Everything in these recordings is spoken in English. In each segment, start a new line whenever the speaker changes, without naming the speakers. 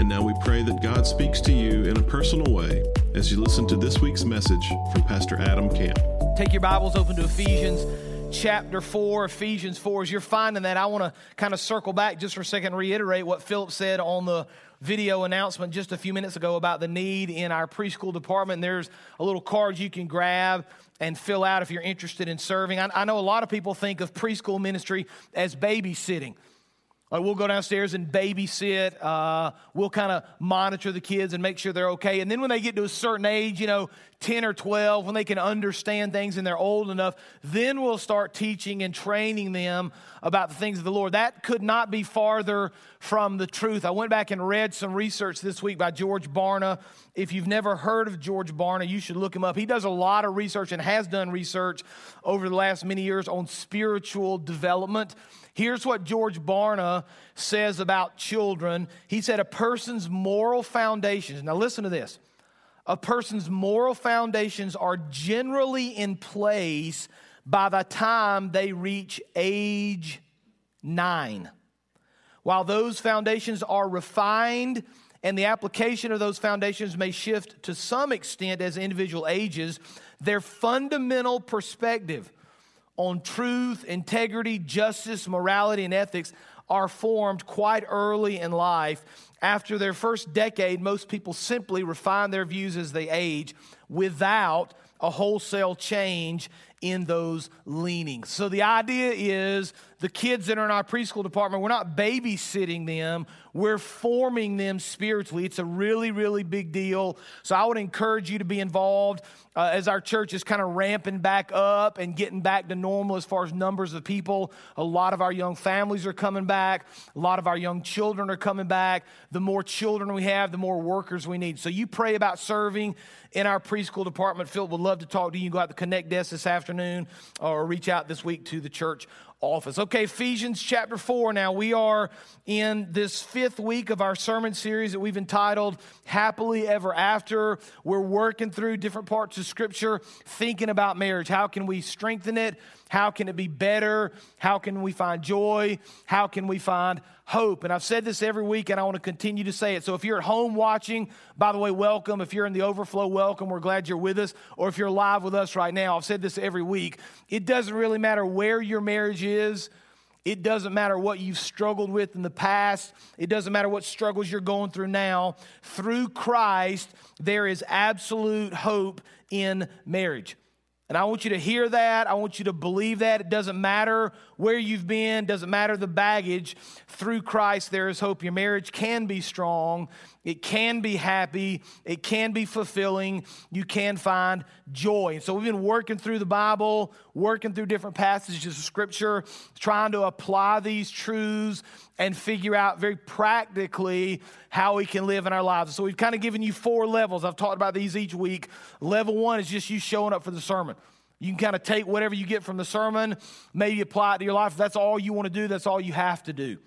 And now we pray that God speaks to you in a personal way as you listen to this week's message from Pastor Adam Camp.
Take your Bibles open to Ephesians chapter 4, Ephesians 4. As you're finding that, I want to kind of circle back just for a second, reiterate what Philip said on the video announcement just a few minutes ago about the need in our preschool department. There's a little card you can grab and fill out if you're interested in serving. I, I know a lot of people think of preschool ministry as babysitting. Like we'll go downstairs and babysit. Uh, we'll kind of monitor the kids and make sure they're okay. And then when they get to a certain age, you know, 10 or 12, when they can understand things and they're old enough, then we'll start teaching and training them about the things of the Lord. That could not be farther from the truth. I went back and read some research this week by George Barna. If you've never heard of George Barna, you should look him up. He does a lot of research and has done research over the last many years on spiritual development. Here's what George Barna says about children. He said, A person's moral foundations, now listen to this. A person's moral foundations are generally in place by the time they reach age nine. While those foundations are refined and the application of those foundations may shift to some extent as individual ages, their fundamental perspective on truth, integrity, justice, morality, and ethics are formed quite early in life. After their first decade, most people simply refine their views as they age without a wholesale change in those leanings. So the idea is the kids that are in our preschool department, we're not babysitting them, we're forming them spiritually. It's a really, really big deal. So I would encourage you to be involved uh, as our church is kind of ramping back up and getting back to normal as far as numbers of people. A lot of our young families are coming back, a lot of our young children are coming back. The more children we have, the more workers we need. So you pray about serving in our preschool department. Phil would love to talk to you. Go out to the Connect desk this afternoon or reach out this week to the church office. Okay, Ephesians chapter 4. Now, we are in this fifth week of our sermon series that we've entitled Happily Ever After. We're working through different parts of Scripture, thinking about marriage. How can we strengthen it? How can it be better? How can we find joy? How can we find hope? And I've said this every week, and I want to continue to say it. So if you're at home watching, by the way, welcome. If you're in the overflow, welcome. We're glad you're with us. Or if you're live with us right now, I've said this every week. It doesn't really matter where your marriage is. It doesn't matter what you've struggled with in the past. It doesn't matter what struggles you're going through now. Through Christ, there is absolute hope in marriage. And I want you to hear that. I want you to believe that. It doesn't matter where you've been, doesn't matter the baggage. Through Christ, there is hope. Your marriage can be strong, it can be happy, it can be fulfilling. You can find joy. And so we've been working through the Bible, working through different passages of Scripture, trying to apply these truths and figure out very practically how we can live in our lives. So we've kind of given you four levels. I've talked about these each week. Level one is just you showing up for the sermon. You can kind of take whatever you get from the sermon, maybe apply it to your life. If that's all you want to do, that's all you have to do.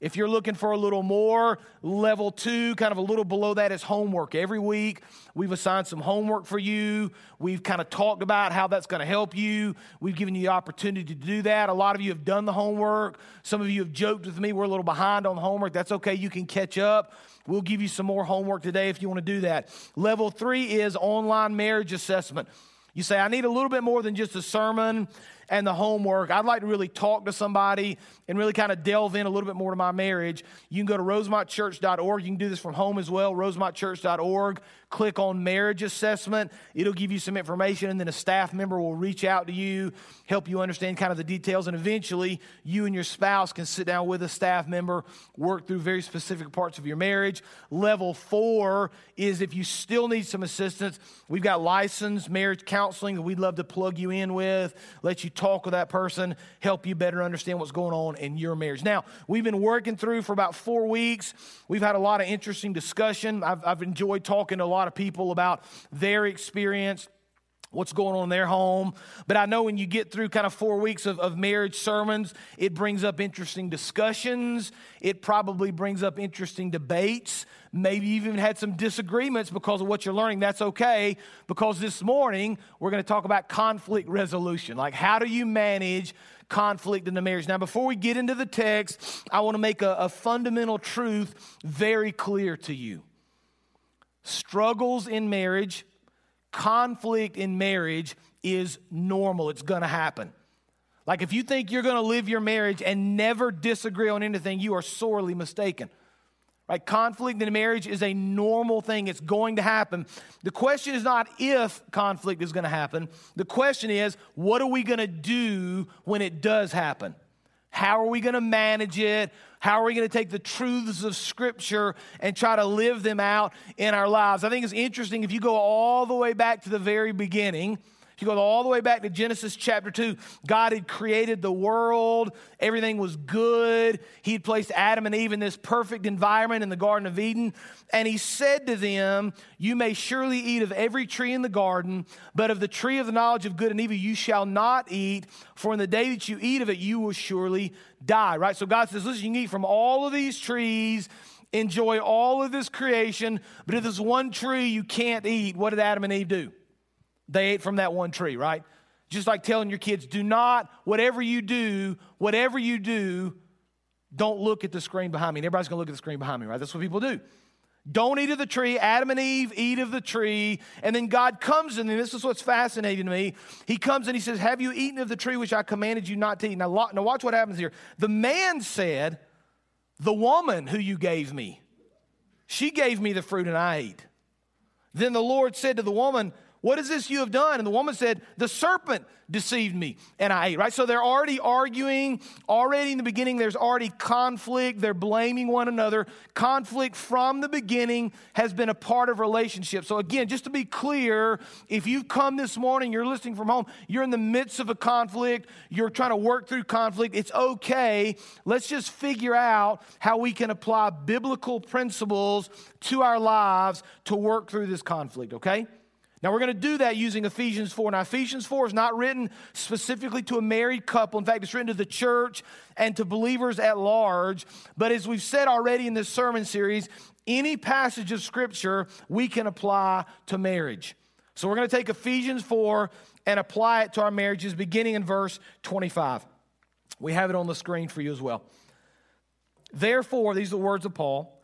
If you're looking for a little more, level two, kind of a little below that, is homework. Every week, we've assigned some homework for you. We've kind of talked about how that's going to help you. We've given you the opportunity to do that. A lot of you have done the homework. Some of you have joked with me, we're a little behind on homework. That's okay, you can catch up. We'll give you some more homework today if you want to do that. Level three is online marriage assessment. You say, I need a little bit more than just a sermon and the homework. I'd like to really talk to somebody and really kind of delve in a little bit more to my marriage. You can go to rosemontchurch.org. You can do this from home as well, rosemontchurch.org. Click on marriage assessment. It'll give you some information, and then a staff member will reach out to you, help you understand kind of the details, and eventually you and your spouse can sit down with a staff member, work through very specific parts of your marriage. Level four is if you still need some assistance, we've got licensed marriage counseling that we'd love to plug you in with, let you talk with that person, help you better understand what's going on in your marriage. Now, we've been working through for about four weeks. We've had a lot of interesting discussion. I've, I've enjoyed talking to a lot of people about their experience what's going on in their home. But I know when you get through kind of four weeks of, of marriage sermons, it brings up interesting discussions. It probably brings up interesting debates. Maybe you've even had some disagreements because of what you're learning. That's okay, because this morning we're going to talk about conflict resolution. Like, how do you manage conflict in the marriage? Now, before we get into the text, I want to make a, a fundamental truth very clear to you. Struggles in marriage conflict in marriage is normal, it's gonna happen. Like if you think you're gonna live your marriage and never disagree on anything, you are sorely mistaken. Right? Conflict in marriage is a normal thing. It's going to happen. The question is not if conflict is going to happen. The question is, what are we going to do when it does happen? How are we going to manage it? How are we going to take the truths of Scripture and try to live them out in our lives? I think it's interesting if you go all the way back to the very beginning you go all the way back to Genesis chapter 2, God had created the world. Everything was good. He had placed Adam and Eve in this perfect environment in the Garden of Eden. And He said to them, You may surely eat of every tree in the garden, but of the tree of the knowledge of good and evil you shall not eat, for in the day that you eat of it, you will surely die. Right? So God says, Listen, you can eat from all of these trees enjoy all of this creation, but if there's one tree you can't eat, what did Adam and Eve do? They ate from that one tree, right? Just like telling your kids, do not, whatever you do, whatever you do, don't look at the screen behind me. And everybody's gonna look at the screen behind me, right? That's what people do. Don't eat of the tree. Adam and Eve eat of the tree. And then God comes in, and this is what's fascinating to me. He comes and he says, Have you eaten of the tree which I commanded you not to eat? Now, now watch what happens here. The man said, The woman who you gave me, she gave me the fruit and I ate. Then the Lord said to the woman, what is this you have done? And the woman said, The serpent deceived me and I ate, right? So they're already arguing. Already in the beginning, there's already conflict. They're blaming one another. Conflict from the beginning has been a part of relationship. So, again, just to be clear, if you've come this morning, you're listening from home, you're in the midst of a conflict, you're trying to work through conflict, it's okay. Let's just figure out how we can apply biblical principles to our lives to work through this conflict, okay? Now, we're going to do that using Ephesians 4. Now, Ephesians 4 is not written specifically to a married couple. In fact, it's written to the church and to believers at large. But as we've said already in this sermon series, any passage of Scripture we can apply to marriage. So, we're going to take Ephesians 4 and apply it to our marriages, beginning in verse 25. We have it on the screen for you as well. Therefore, these are the words of Paul.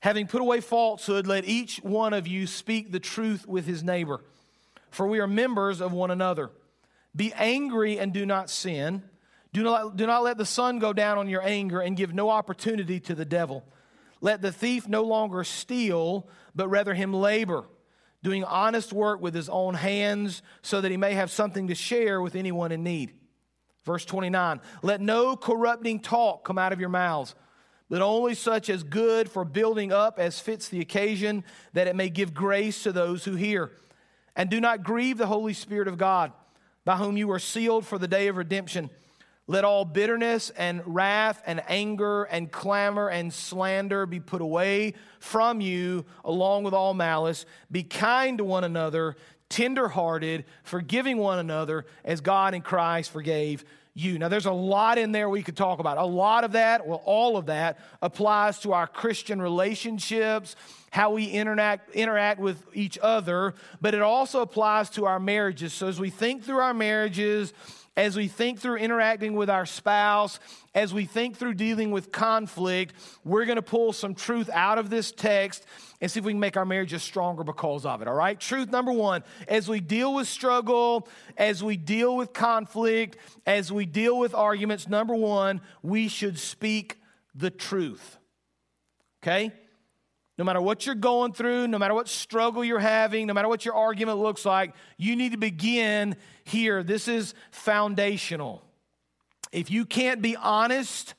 Having put away falsehood, let each one of you speak the truth with his neighbor, for we are members of one another. Be angry and do not sin. Do not, do not let the sun go down on your anger and give no opportunity to the devil. Let the thief no longer steal, but rather him labor, doing honest work with his own hands, so that he may have something to share with anyone in need. Verse 29 Let no corrupting talk come out of your mouths but only such as good for building up as fits the occasion, that it may give grace to those who hear. And do not grieve the Holy Spirit of God, by whom you are sealed for the day of redemption. Let all bitterness and wrath and anger and clamor and slander be put away from you, along with all malice. Be kind to one another, tenderhearted, forgiving one another, as God in Christ forgave you. Now, there's a lot in there we could talk about. A lot of that, well, all of that applies to our Christian relationships, how we interact, interact with each other, but it also applies to our marriages. So, as we think through our marriages, as we think through interacting with our spouse, as we think through dealing with conflict, we're going to pull some truth out of this text and see if we can make our marriages stronger because of it, all right? Truth number one as we deal with struggle, as we deal with conflict, as we deal with arguments, number one, we should speak the truth, okay? No matter what you're going through, no matter what struggle you're having, no matter what your argument looks like, you need to begin here. This is foundational. If you can't be honest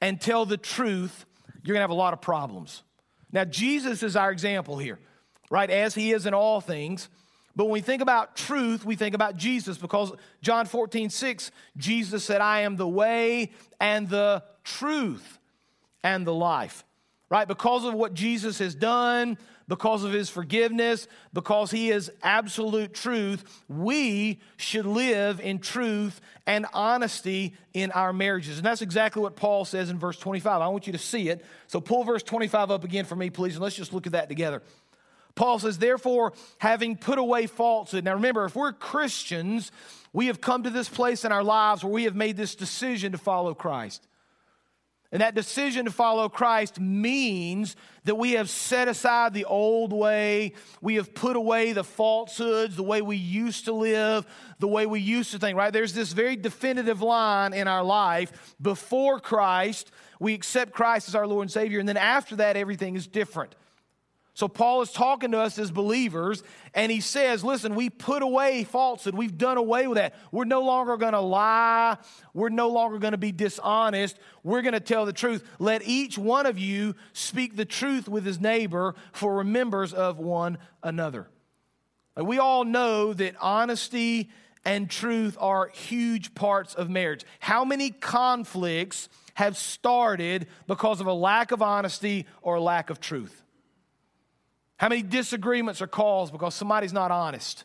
and tell the truth, you're going to have a lot of problems. Now, Jesus is our example here, right? As he is in all things. But when we think about truth, we think about Jesus because John 14, 6, Jesus said, I am the way and the truth and the life. Right? Because of what Jesus has done, because of his forgiveness, because he is absolute truth, we should live in truth and honesty in our marriages. And that's exactly what Paul says in verse 25. I want you to see it. So pull verse 25 up again for me, please, and let's just look at that together. Paul says, therefore, having put away falsehood. Now remember, if we're Christians, we have come to this place in our lives where we have made this decision to follow Christ. And that decision to follow Christ means that we have set aside the old way. We have put away the falsehoods, the way we used to live, the way we used to think, right? There's this very definitive line in our life. Before Christ, we accept Christ as our Lord and Savior. And then after that, everything is different. So, Paul is talking to us as believers, and he says, Listen, we put away falsehood. We've done away with that. We're no longer going to lie. We're no longer going to be dishonest. We're going to tell the truth. Let each one of you speak the truth with his neighbor, for we're members of one another. We all know that honesty and truth are huge parts of marriage. How many conflicts have started because of a lack of honesty or lack of truth? How many disagreements are caused because somebody's not honest,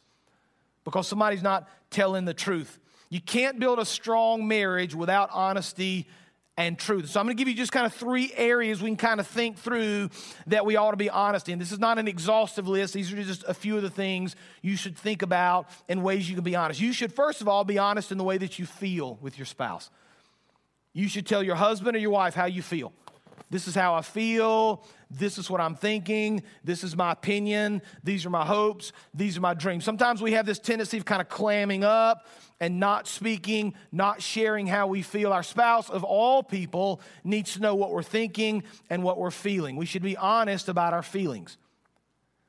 because somebody's not telling the truth? You can't build a strong marriage without honesty and truth. So I'm going to give you just kind of three areas we can kind of think through that we ought to be honest in. This is not an exhaustive list. These are just a few of the things you should think about and ways you can be honest. You should first of all be honest in the way that you feel with your spouse. You should tell your husband or your wife how you feel. This is how I feel. This is what I'm thinking. This is my opinion. These are my hopes. These are my dreams. Sometimes we have this tendency of kind of clamming up and not speaking, not sharing how we feel. Our spouse, of all people, needs to know what we're thinking and what we're feeling. We should be honest about our feelings.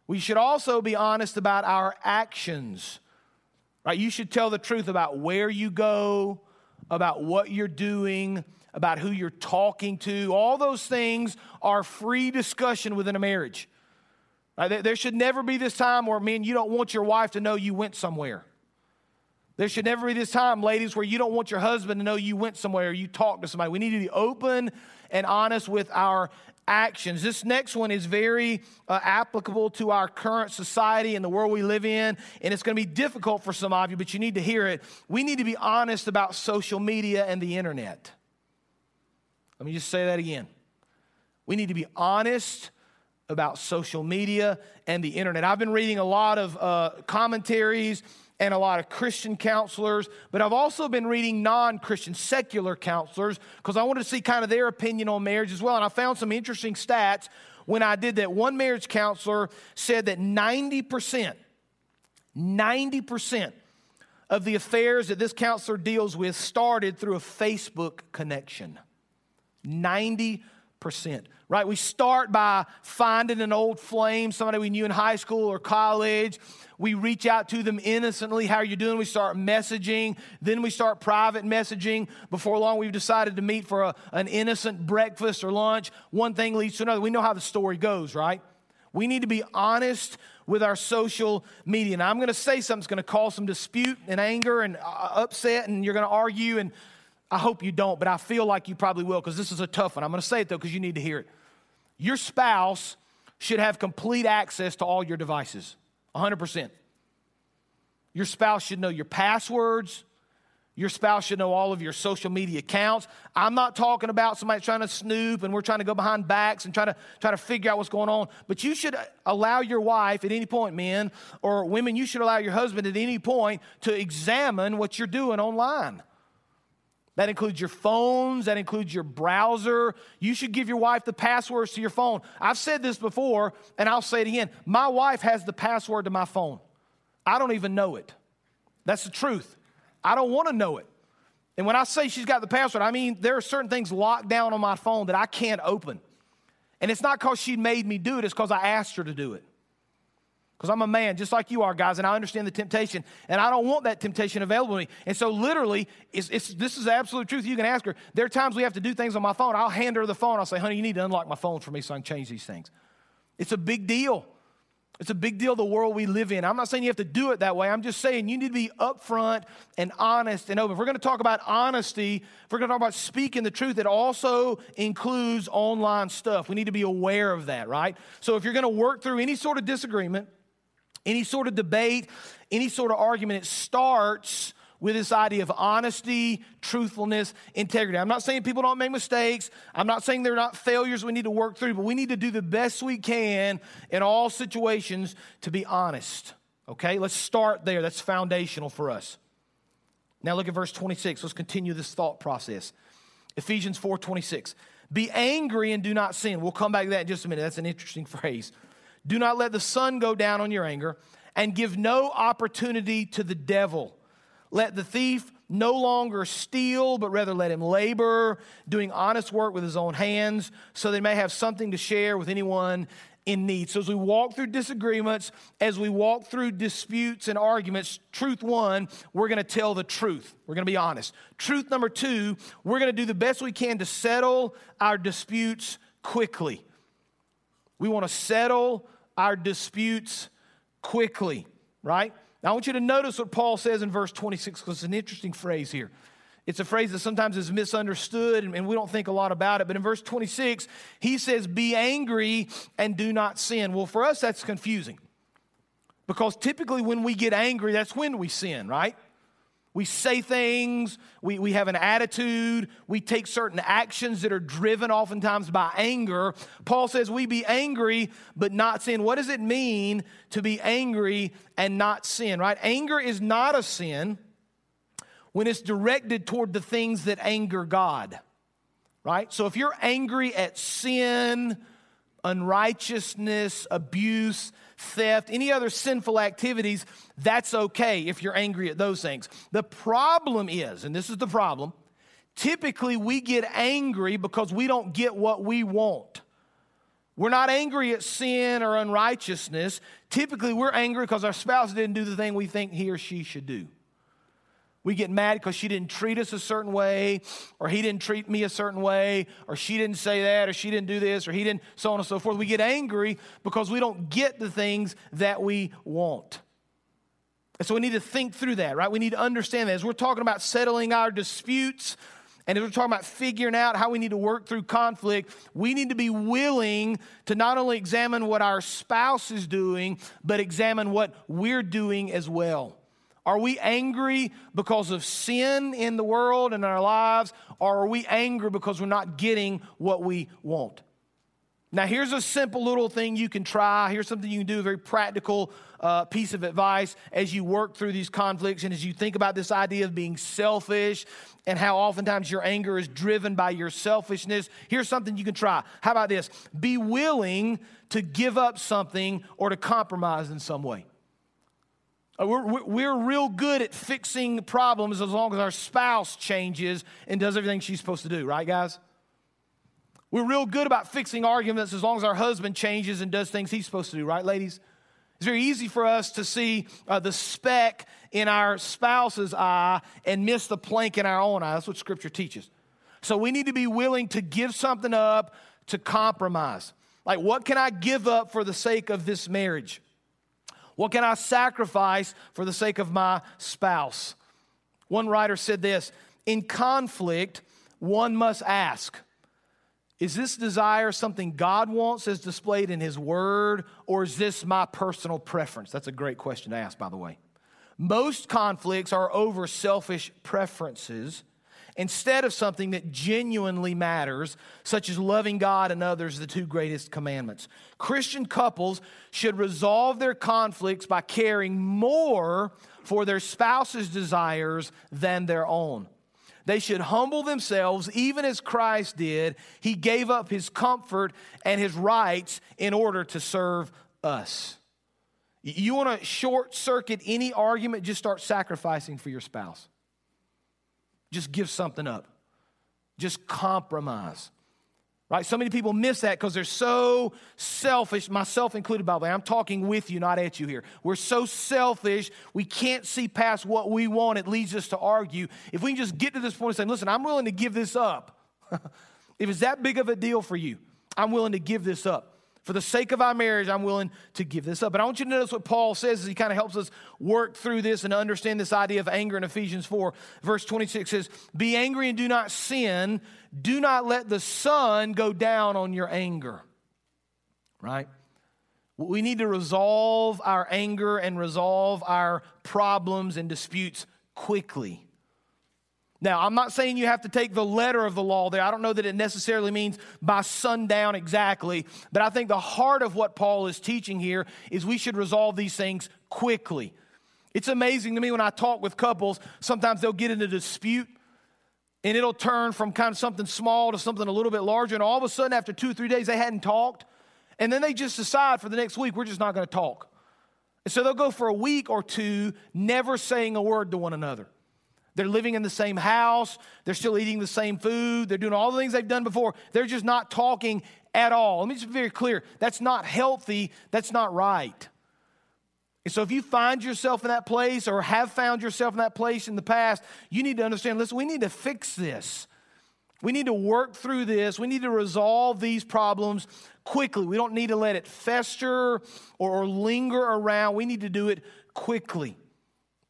We should also be honest about our actions. Right? You should tell the truth about where you go, about what you're doing about who you're talking to. All those things are free discussion within a marriage. Right? There should never be this time where, man, you don't want your wife to know you went somewhere. There should never be this time, ladies, where you don't want your husband to know you went somewhere, or you talked to somebody. We need to be open and honest with our actions. This next one is very uh, applicable to our current society and the world we live in, and it's going to be difficult for some of you, but you need to hear it. We need to be honest about social media and the internet. Let me just say that again. We need to be honest about social media and the internet. I've been reading a lot of uh, commentaries and a lot of Christian counselors, but I've also been reading non Christian, secular counselors because I wanted to see kind of their opinion on marriage as well. And I found some interesting stats when I did that. One marriage counselor said that 90%, 90% of the affairs that this counselor deals with started through a Facebook connection. 90%. Right? We start by finding an old flame, somebody we knew in high school or college. We reach out to them innocently. How are you doing? We start messaging. Then we start private messaging. Before long, we've decided to meet for a, an innocent breakfast or lunch. One thing leads to another. We know how the story goes, right? We need to be honest with our social media. Now, I'm going to say something that's going to cause some dispute and anger and uh, upset, and you're going to argue. And I hope you don't, but I feel like you probably will because this is a tough one. I'm going to say it though because you need to hear it. Your spouse should have complete access to all your devices, 100%. Your spouse should know your passwords. Your spouse should know all of your social media accounts. I'm not talking about somebody trying to snoop and we're trying to go behind backs and try to try to figure out what's going on. But you should uh, allow your wife at any point, men or women, you should allow your husband at any point to examine what you're doing online. That includes your phones, that includes your browser. You should give your wife the passwords to your phone. I've said this before, and I'll say it again. My wife has the password to my phone. I don't even know it. That's the truth. I don't want to know it. And when I say she's got the password, I mean there are certain things locked down on my phone that I can't open. And it's not because she made me do it, it's because I asked her to do it because I'm a man just like you are, guys, and I understand the temptation, and I don't want that temptation available to me. And so, literally, it's, it's, this is the absolute truth. You can ask her. There are times we have to do things on my phone. I'll hand her the phone. I'll say, honey, you need to unlock my phone for me so I can change these things. It's a big deal. It's a big deal, the world we live in. I'm not saying you have to do it that way. I'm just saying you need to be upfront and honest and open. If we're going to talk about honesty, if we're going to talk about speaking the truth, it also includes online stuff. We need to be aware of that, right? So if you're going to work through any sort of disagreement, any sort of debate, any sort of argument, it starts with this idea of honesty, truthfulness, integrity. I'm not saying people don't make mistakes. I'm not saying they're not failures we need to work through, but we need to do the best we can in all situations to be honest. Okay, let's start there. That's foundational for us. Now look at verse 26. Let's continue this thought process. Ephesians 4 26. Be angry and do not sin. We'll come back to that in just a minute. That's an interesting phrase. Do not let the sun go down on your anger and give no opportunity to the devil. Let the thief no longer steal, but rather let him labor, doing honest work with his own hands, so they may have something to share with anyone in need. So, as we walk through disagreements, as we walk through disputes and arguments, truth one, we're going to tell the truth. We're going to be honest. Truth number two, we're going to do the best we can to settle our disputes quickly. We want to settle our disputes quickly, right? Now, I want you to notice what Paul says in verse 26 because it's an interesting phrase here. It's a phrase that sometimes is misunderstood and we don't think a lot about it. But in verse 26, he says, Be angry and do not sin. Well, for us, that's confusing because typically when we get angry, that's when we sin, right? We say things, we, we have an attitude, we take certain actions that are driven oftentimes by anger. Paul says we be angry but not sin. What does it mean to be angry and not sin, right? Anger is not a sin when it's directed toward the things that anger God, right? So if you're angry at sin, unrighteousness, abuse, theft, any other sinful activities, that's okay if you're angry at those things. The problem is, and this is the problem, typically we get angry because we don't get what we want. We're not angry at sin or unrighteousness. Typically, we're angry because our spouse didn't do the thing we think he or she should do. We get mad because she didn't treat us a certain way, or he didn't treat me a certain way, or she didn't say that, or she didn't do this, or he didn't, so on and so forth. We get angry because we don't get the things that we want. And so we need to think through that, right? We need to understand that. As we're talking about settling our disputes, and as we're talking about figuring out how we need to work through conflict, we need to be willing to not only examine what our spouse is doing, but examine what we're doing as well. Are we angry because of sin in the world and in our lives, or are we angry because we're not getting what we want? Now, here's a simple little thing you can try. Here's something you can do, a very practical uh, piece of advice as you work through these conflicts and as you think about this idea of being selfish and how oftentimes your anger is driven by your selfishness. Here's something you can try. How about this? Be willing to give up something or to compromise in some way. Uh, we're, we're real good at fixing problems as long as our spouse changes and does everything she's supposed to do, right, guys? We're real good about fixing arguments as long as our husband changes and does things he's supposed to do, right, ladies? It's very easy for us to see uh, the speck in our spouse's eye and miss the plank in our own eye. That's what Scripture teaches. So we need to be willing to give something up to compromise. Like, what can I give up for the sake of this marriage? What can I sacrifice for the sake of my spouse? One writer said this In conflict, one must ask Is this desire something God wants as displayed in His Word, or is this my personal preference? That's a great question to ask, by the way. Most conflicts are over selfish preferences instead of something that genuinely matters, such as loving God and others, the two greatest commandments. Christian couples should resolve their conflicts by caring more for their spouse's desires than their own. They should humble themselves, even as Christ did. He gave up his comfort and his rights in order to serve us. You want to short circuit any argument, just start sacrificing for your spouse. Just give something up. Just compromise. Right? So many people miss that because they're so selfish, myself included, by the way. I'm talking with you, not at you here. We're so selfish, we can't see past what we want. It leads us to argue. If we can just get to this point and say, listen, I'm willing to give this up. if it's that big of a deal for you, I'm willing to give this up. For the sake of our marriage, I'm willing to give this up. But I want you to notice what Paul says as he kind of helps us work through this and understand this idea of anger in Ephesians 4. Verse 26 says, Be angry and do not sin. Do not let the sun go down on your anger. Right? We need to resolve our anger and resolve our problems and disputes quickly. Now, I'm not saying you have to take the letter of the law there. I don't know that it necessarily means by sundown exactly, but I think the heart of what Paul is teaching here is we should resolve these things quickly. It's amazing to me when I talk with couples, sometimes they'll get into dispute and it'll turn from kind of something small to something a little bit larger, and all of a sudden, after two or three days, they hadn't talked, and then they just decide for the next week, we're just not going to talk. And so they'll go for a week or two, never saying a word to one another. They're living in the same house. They're still eating the same food. They're doing all the things they've done before. They're just not talking at all. Let me just be very clear that's not healthy. That's not right. And so if you find yourself in that place or have found yourself in that place in the past, you need to understand listen, we need to fix this. We need to work through this. We need to resolve these problems quickly. We don't need to let it fester or linger around. We need to do it quickly.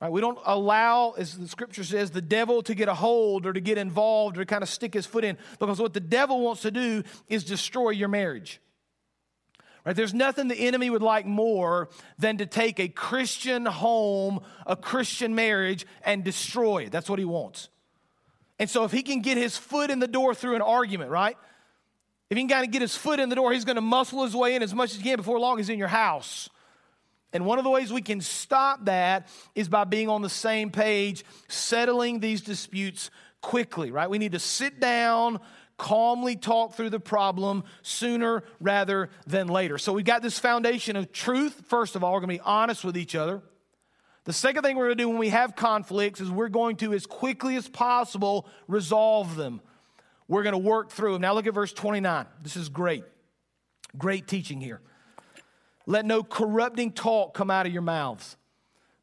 Right? We don't allow, as the scripture says, the devil to get a hold or to get involved or kind of stick his foot in. Because what the devil wants to do is destroy your marriage. Right? There's nothing the enemy would like more than to take a Christian home, a Christian marriage, and destroy it. That's what he wants. And so if he can get his foot in the door through an argument, right? If he can kind of get his foot in the door, he's going to muscle his way in as much as he can before long he's in your house. And one of the ways we can stop that is by being on the same page, settling these disputes quickly, right? We need to sit down, calmly talk through the problem sooner rather than later. So we've got this foundation of truth. First of all, we're going to be honest with each other. The second thing we're going to do when we have conflicts is we're going to, as quickly as possible, resolve them. We're going to work through them. Now look at verse 29. This is great. Great teaching here. Let no corrupting talk come out of your mouths,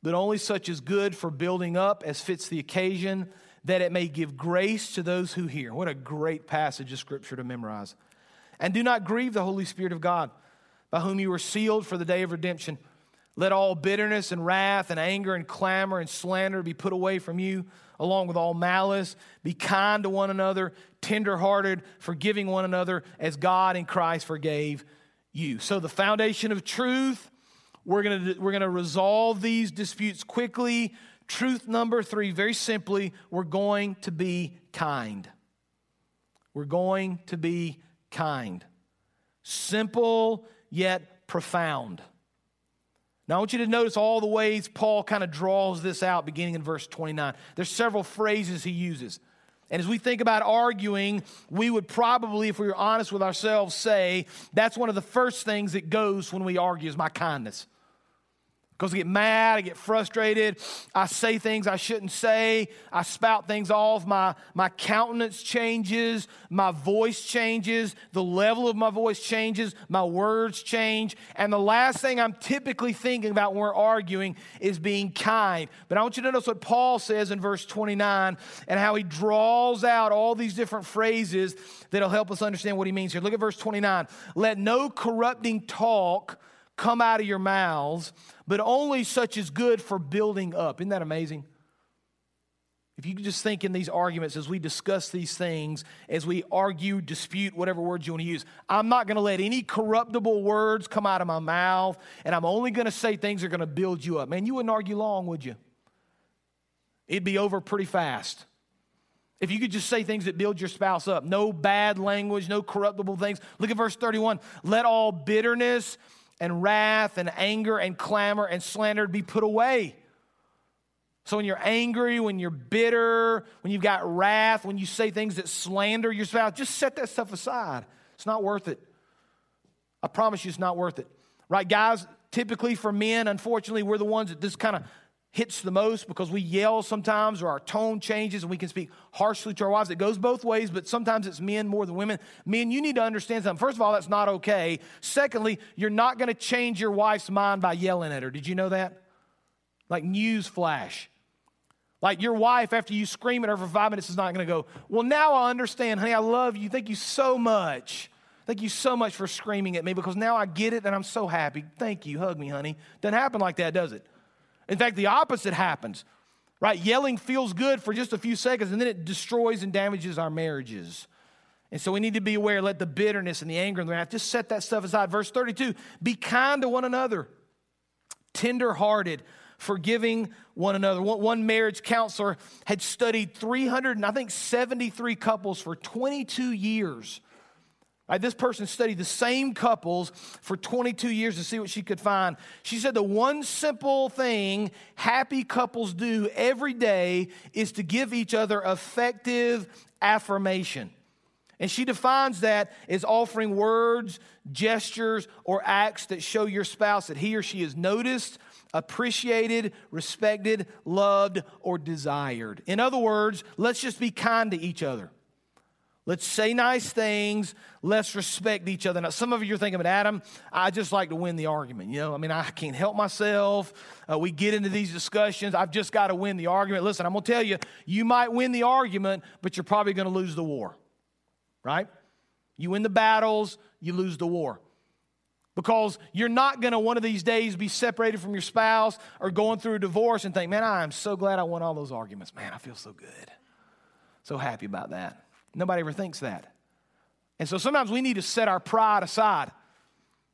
but only such as good for building up as fits the occasion, that it may give grace to those who hear. What a great passage of scripture to memorize. And do not grieve the Holy Spirit of God, by whom you were sealed for the day of redemption. Let all bitterness and wrath and anger and clamor and slander be put away from you, along with all malice. Be kind to one another, tenderhearted, forgiving one another, as God in Christ forgave you. So, the foundation of truth, we're going we're going to resolve these disputes quickly. Truth number three, very simply, we're going to be kind. We're going to be kind. Simple yet profound. Now, I want you to notice all the ways Paul kind of draws this out beginning in verse 29. There's several phrases he uses. And as we think about arguing, we would probably, if we were honest with ourselves, say that's one of the first things that goes when we argue is my kindness. Because I get mad, I get frustrated, I say things I shouldn't say, I spout things off, my, my countenance changes, my voice changes, the level of my voice changes, my words change. And the last thing I'm typically thinking about when we're arguing is being kind. But I want you to notice what Paul says in verse 29 and how he draws out all these different phrases that'll help us understand what he means here. Look at verse 29. Let no corrupting talk come out of your mouths, but only such is good for building up. Isn't that amazing? If you just think in these arguments as we discuss these things, as we argue, dispute, whatever words you want to use, I'm not going to let any corruptible words come out of my mouth, and I'm only going to say things that are going to build you up. Man, you wouldn't argue long, would you? It'd be over pretty fast. If you could just say things that build your spouse up, no bad language, no corruptible things. Look at verse 31. Let all bitterness and wrath and anger and clamor and slander be put away. So when you're angry, when you're bitter, when you've got wrath, when you say things that slander your spouse, just set that stuff aside. It's not worth it. I promise you it's not worth it. Right, guys? Typically for men, unfortunately, we're the ones that just kind of hits the most because we yell sometimes or our tone changes and we can speak harshly to our wives. It goes both ways, but sometimes it's men more than women. Men, you need to understand something. First of all, that's not okay. Secondly, you're not going to change your wife's mind by yelling at her. Did you know that? Like news flash. Like your wife, after you scream at her for five minutes, is not going to go, Well, now I understand, honey, I love you. Thank you so much. Thank you so much for screaming at me because now I get it and I'm so happy. Thank you. Hug me, honey. Doesn't happen like that, does it? In fact, the opposite happens, right? Yelling feels good for just a few seconds and then it destroys and damages our marriages. And so we need to be aware, let the bitterness and the anger and the wrath, just set that stuff aside. Verse 32 be kind to one another, tenderhearted, forgiving one another. One marriage counselor had studied 300 and I think 73 couples for 22 years. Right, this person studied the same couples for 22 years to see what she could find. She said the one simple thing happy couples do every day is to give each other effective affirmation. And she defines that as offering words, gestures, or acts that show your spouse that he or she is noticed, appreciated, respected, loved, or desired. In other words, let's just be kind to each other. Let's say nice things. Let's respect each other. Now, some of you are thinking, but Adam, I just like to win the argument. You know, I mean, I can't help myself. Uh, we get into these discussions. I've just got to win the argument. Listen, I'm going to tell you, you might win the argument, but you're probably going to lose the war right? You win the battles, you lose the war. Because you're not going to one of these days be separated from your spouse or going through a divorce and think, man, I am so glad I won all those arguments. Man, I feel so good. So happy about that. Nobody ever thinks that. And so sometimes we need to set our pride aside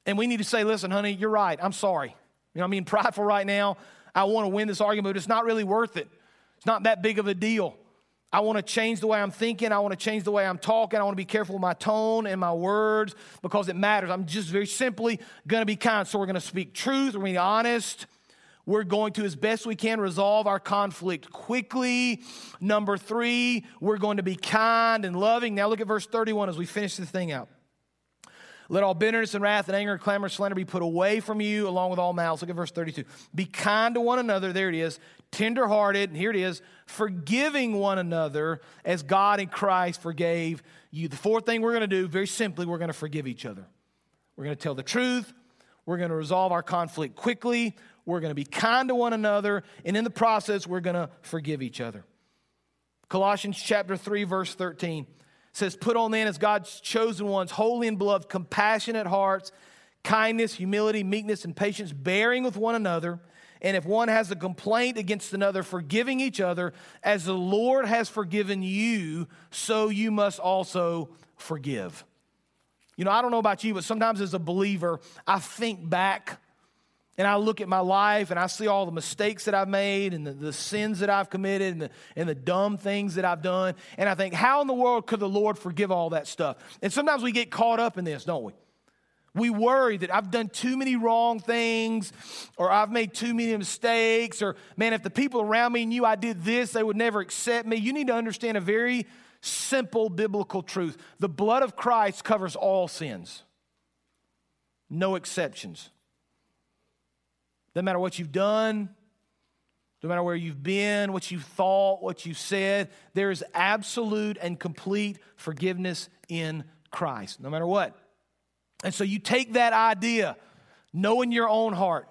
and we need to say, listen, honey, you're right. I'm sorry. You know, I mean, prideful right now. I want to win this argument, but it's not really worth it. It's not that big of a deal. I want to change the way I'm thinking. I want to change the way I'm talking. I want to be careful with my tone and my words because it matters. I'm just very simply going to be kind. So we're going to speak truth. We're going to be honest. We're going to, as best we can, resolve our conflict quickly. Number three, we're going to be kind and loving. Now look at verse 31 as we finish this thing out. Let all bitterness and wrath and anger and clamor and slander be put away from you, along with all malice. Look at verse 32. Be kind to one another. There it is tenderhearted, and here it is, forgiving one another as God in Christ forgave you. The fourth thing we're going to do, very simply, we're going to forgive each other. We're going to tell the truth. We're going to resolve our conflict quickly. We're going to be kind to one another. And in the process, we're going to forgive each other. Colossians chapter 3, verse 13 says, Put on then as God's chosen ones, holy and beloved, compassionate hearts, kindness, humility, meekness, and patience, bearing with one another and if one has a complaint against another, forgiving each other, as the Lord has forgiven you, so you must also forgive. You know, I don't know about you, but sometimes as a believer, I think back and I look at my life and I see all the mistakes that I've made and the, the, sins that I've committed and the, and the dumb things that I've done. And I think, how in the world could the Lord forgive all that stuff? And sometimes we get caught up in this, don't we? We worry that I've done too many wrong things or I've made too many mistakes or, man, if the people around me knew I did this, they would never accept me. You need to understand a very simple biblical truth the blood of Christ covers all sins, no exceptions. Doesn't matter what you've done, no matter where you've been, what you've thought, what you've said, there is absolute and complete forgiveness in Christ, no matter what. And so you take that idea, knowing your own heart,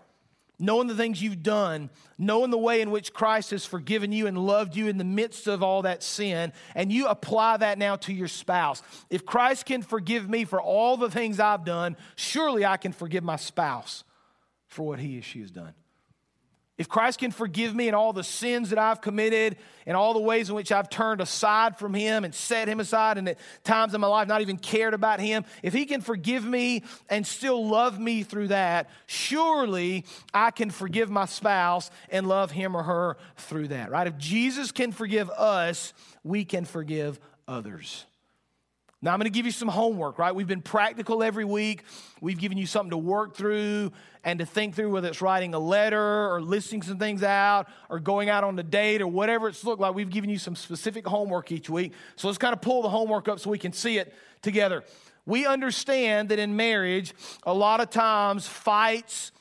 knowing the things you've done, knowing the way in which Christ has forgiven you and loved you in the midst of all that sin, and you apply that now to your spouse. If Christ can forgive me for all the things I've done, surely I can forgive my spouse for what he or she has done. If Christ can forgive me and all the sins that I've committed and all the ways in which I've turned aside from Him and set Him aside and at times in my life not even cared about Him, if He can forgive me and still love me through that, surely I can forgive my spouse and love him or her through that, right? If Jesus can forgive us, we can forgive others. Now, I'm going to give you some homework, right? We've been practical every week. We've given you something to work through and to think through, whether it's writing a letter or listing some things out or going out on a date or whatever it's looked like. We've given you some specific homework each week. So let's kind of pull the homework up so we can see it together. We understand that in marriage, a lot of times fights,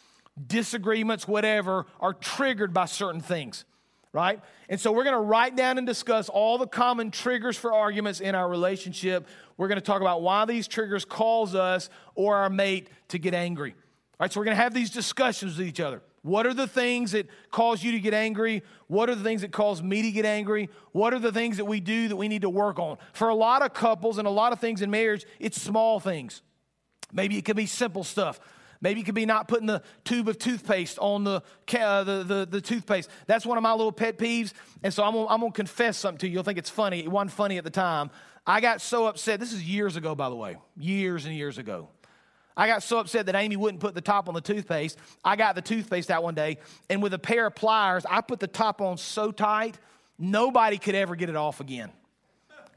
disagreements, whatever, are triggered by certain things right? And so we're going to write down and discuss all the common triggers for arguments in our relationship. We're going to talk about why these triggers cause us or our mate to get angry. All right, so we're going to have these discussions with each other. What are the things that cause you to get angry? What are the things that cause me to get angry? What are the things that we do that we need to work on? For a lot of couples and a lot of things in marriage, it's small things. Maybe it could be simple stuff. Maybe it could be not putting the tube of toothpaste on the, uh, the, the, the, toothpaste. That's one of my little pet peeves. And so I'm gonna, I'm gonna confess something to you. You'll think it's funny. It wasn't funny at the time. I got so upset. This is years ago, by the way, years and years ago. I got so upset that Amy wouldn't put the top on the toothpaste. I got the toothpaste out one day, and with a pair of pliers, I put the top on so tight, nobody could ever get it off again.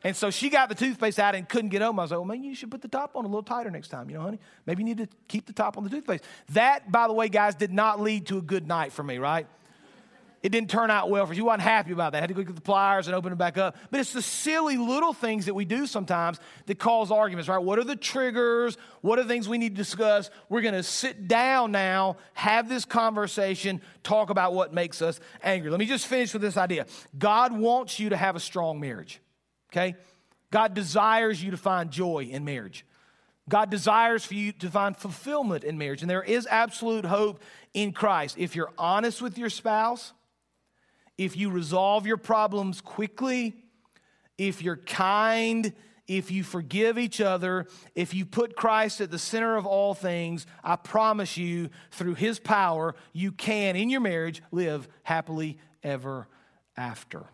And so she got the toothpaste out and couldn't get home. I was like, well, maybe you should put the top on a little tighter next time, you know, honey? Maybe you need to keep the top on the toothpaste. That, by the way, guys, did not lead to a good night for me, right? It didn't turn out well for you. You wasn't happy about that. I had to go get the pliers and open it back up. But it's the silly little things that we do sometimes that cause arguments, right? What are the triggers? What are the things we need to discuss? We're going to sit down now, have this conversation, talk about what makes us angry. Let me just finish with this idea God wants you to have a strong marriage okay? God desires you to find joy in marriage. God desires for you to find fulfillment in marriage. And there is absolute hope in Christ. If you're honest with your spouse, if you resolve your problems quickly, if you're kind, if you forgive each other, if you put Christ at the center of all things, I promise you, through his power, you can, in your marriage, live happily ever after.